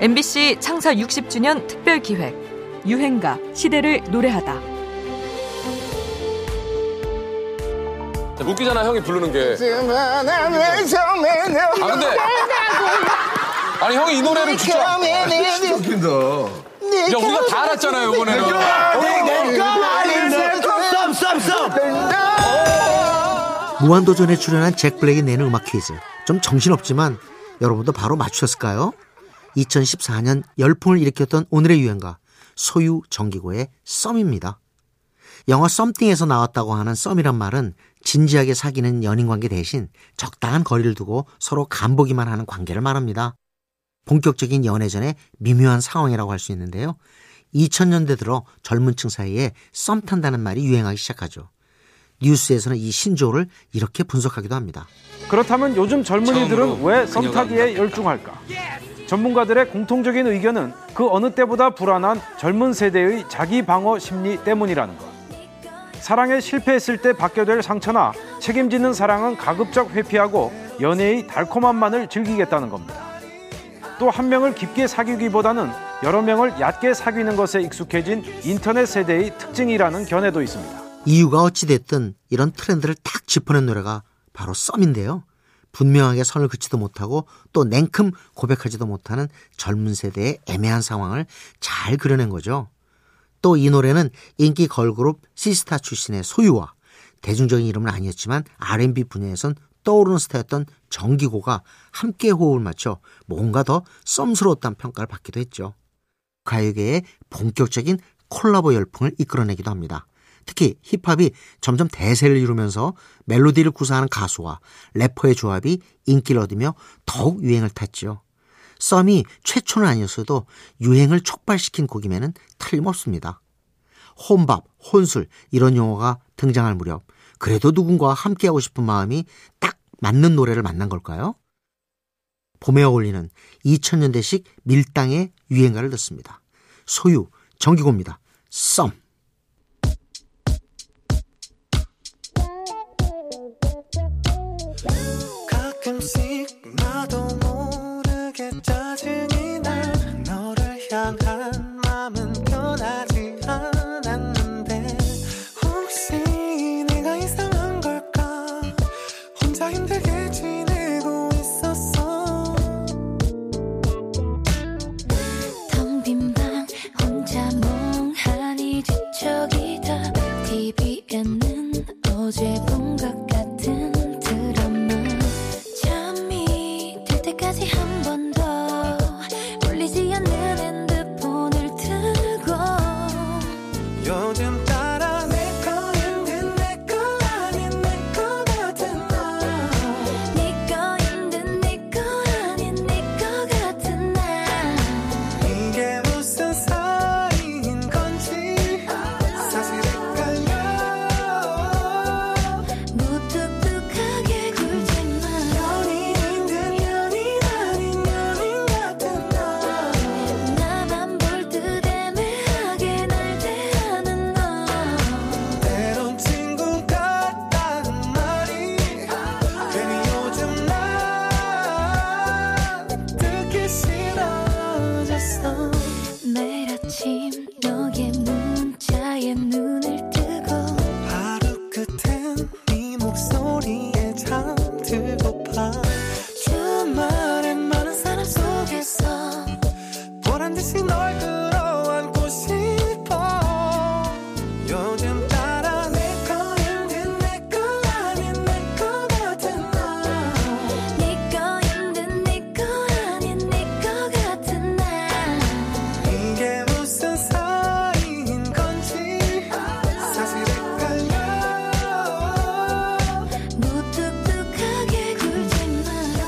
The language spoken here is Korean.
MBC 창사 60주년 특별 기획 유행가 시대를 노래하다. 웃기잖아 형이 부르는 게. 아 근데 아니 형이 이 노래를 진짜 웃긴다. 야 우리가 다 알았잖아요 이번에는. 무한도전에 출연한 잭 블랙이 내는 음악 퀴즈. 좀 정신없지만 여러분도 바로 맞추셨을까요? 2014년 열풍을 일으켰던 오늘의 유행가 소유 정기고의 썸입니다. 영화 썸띵에서 나왔다고 하는 썸이란 말은 진지하게 사귀는 연인 관계 대신 적당한 거리를 두고 서로 간보기만 하는 관계를 말합니다. 본격적인 연애 전에 미묘한 상황이라고 할 수 있는데요. 2000년대 들어 젊은 층 사이에 썸 탄다는 말이 유행하기 시작하죠. 뉴스에서는 이 신조어를 이렇게 분석하기도 합니다. 그렇다면 요즘 젊은이들은 왜 썸타기에. 열중할까? 전문가들의 공통적인 의견은 그 어느 때보다 불안한 젊은 세대의 자기 방어 심리 때문이라는 것. 사랑에 실패했을 때 받게 될 상처나 책임지는 사랑은 가급적 회피하고 연애의 달콤함만을 즐기겠다는 겁니다. 또 한 명을 깊게 사귀기보다는 여러 명을 얕게 사귀는 것에 익숙해진 인터넷 세대의 특징이라는 견해도 있습니다. 이유가 어찌됐든 이런 트렌드를 딱 짚어낸 노래가 바로 썸인데요. 분명하게 선을 긋지도 못하고 또 냉큼 고백하지도 못하는 젊은 세대의 애매한 상황을 잘 그려낸 거죠. 또 이 노래는 인기 걸그룹 시스타 출신의 소유와 대중적인 이름은 아니었지만 R&B 분야에선 떠오르는 스타였던 정기고가 함께 호흡을 맞춰 뭔가 더 썸스러웠다는 평가를 받기도 했죠. 가요계의 본격적인 콜라보 열풍을 이끌어내기도 합니다. 특히 힙합이 점점 대세를 이루면서 멜로디를 구사하는 가수와 래퍼의 조합이 인기를 얻으며 더욱 유행을 탔죠. 썸이 최초는 아니었어도 유행을 촉발시킨 곡임에는 틀림없습니다. 혼밥, 혼술 이런 용어가 등장할 무렵 그래도 누군가와 함께하고 싶은 마음이 딱 맞는 노래를 만난 걸까요? 봄에 어울리는 2000년대식 밀당의 유행가를 듣습니다. 소유, 정기고입니다. 썸. 가끔씩 나도 모르게 짜증이 나 너를 향한 마음은 변하지 않았는데 혹시 내가 이상한 걸까? 혼자 힘들게 지내고 있었어. 텅 빈 방 혼자 멍하니 뒤척이다. TV에는 어제 아침 너의 문자에 눈